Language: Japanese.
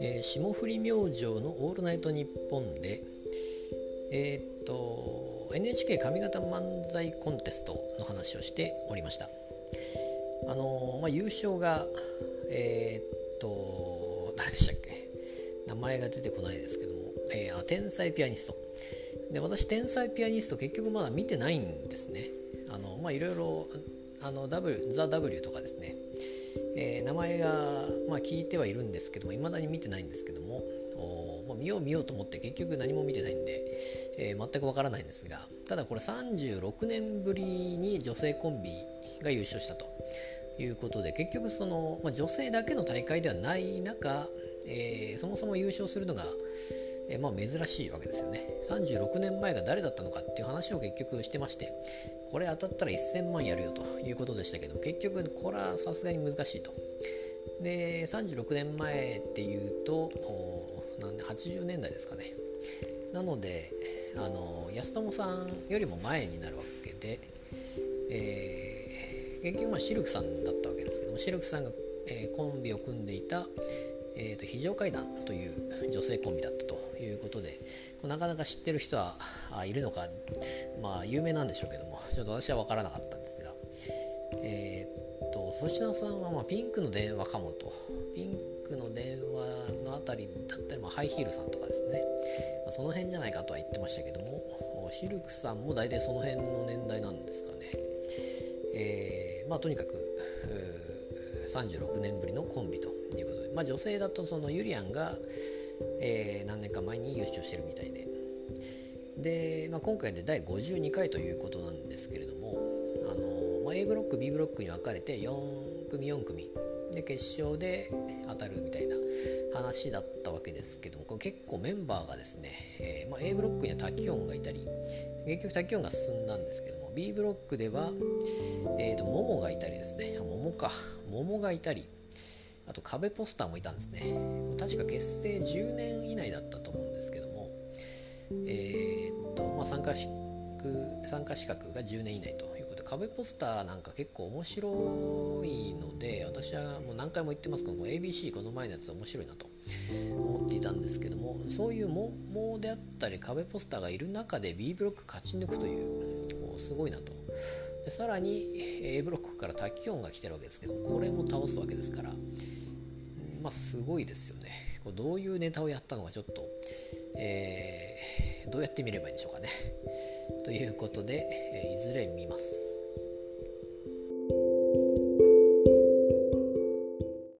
えー霜降り明星の「オールナイトニッポン」でえーっと NHK 上方漫才コンテストの話をしておりました。あのーまあ、優勝がえーっと誰でしたっけ？名前が出てこないですけども、えーあ天才ピアニスト。で私天才ピアニスト結局まだ見てないんですね。あのまあいろいろあの W ザ・ W とかですね、えー名前が、まあ、聞いてはいるんですけども未だに見てないんですけどもおまあ見よう見ようと思って結局何も見てないんで、えー全くわからないんですがただこれ36年ぶりに女性コンビが優勝したということで結局その、まあ、女性だけの大会ではない中、えーそもそも優勝するのが、えまあ、珍しいわけですよね。36年前が誰だったのかっていう話を結局してましてこれ当たったら1000万やるよということでしたけど結局これはさすがに難しいと。で36年前っていうとおなんで80年代ですかね。なのであの安友さんよりも前になるわけで、えー結局まあシルクさんだったわけですけどもシルクさんが、えーコンビを組んでいた、えーと非常階段という女性コンビだったと。いうことでなかなか知ってる人はいるのかまあ有名なんでしょうけどもちょっと私は分からなかったんですがえーっと粗品さんはまあピンクの電話かもと。ピンクの電話のあたりだったり、まあ、ハイヒールさんとかですね、まあその辺じゃないかとは言ってましたけどもシルクさんも大体その辺の年代なんですかね。えーまあとにかく36年ぶりのコンビということで、まあ、女性だとそのユリアンが、えー何年か前に優勝してるみたいで。で、まあ、今回で第52回ということなんですけれどもあの、まあ、A ブロック B ブロックに分かれて4組4組。で決勝で当たるみたいな話だったわけですけどもこれ結構メンバーがですね、えーまあ、A ブロックにはタキオンがいたり結局タキオンが進んだんですけども B ブロックでは、えー、とモモがいたりですね。あモモか。モモがいたり。あと壁ポスターもいたんですね。確か結成10年以内だったと思うんですけども。えーっとまあ参加資格参加資格が10年以内ということで壁ポスターなんか結構面白いので私はもう何回も言ってますけども ABC この前のやつ面白いなと思っていたんですけどもそういうモモであったり壁ポスターがいる中で B ブロック勝ち抜くというすごいなと。でさらに A ブロックから滝音が来てるわけですけどこれも倒すわけですからまあすごいですよね。こどういうネタをやったのかちょっと、えーどうやって見ればいいんでしょうかね。ということで、えいずれ見ます。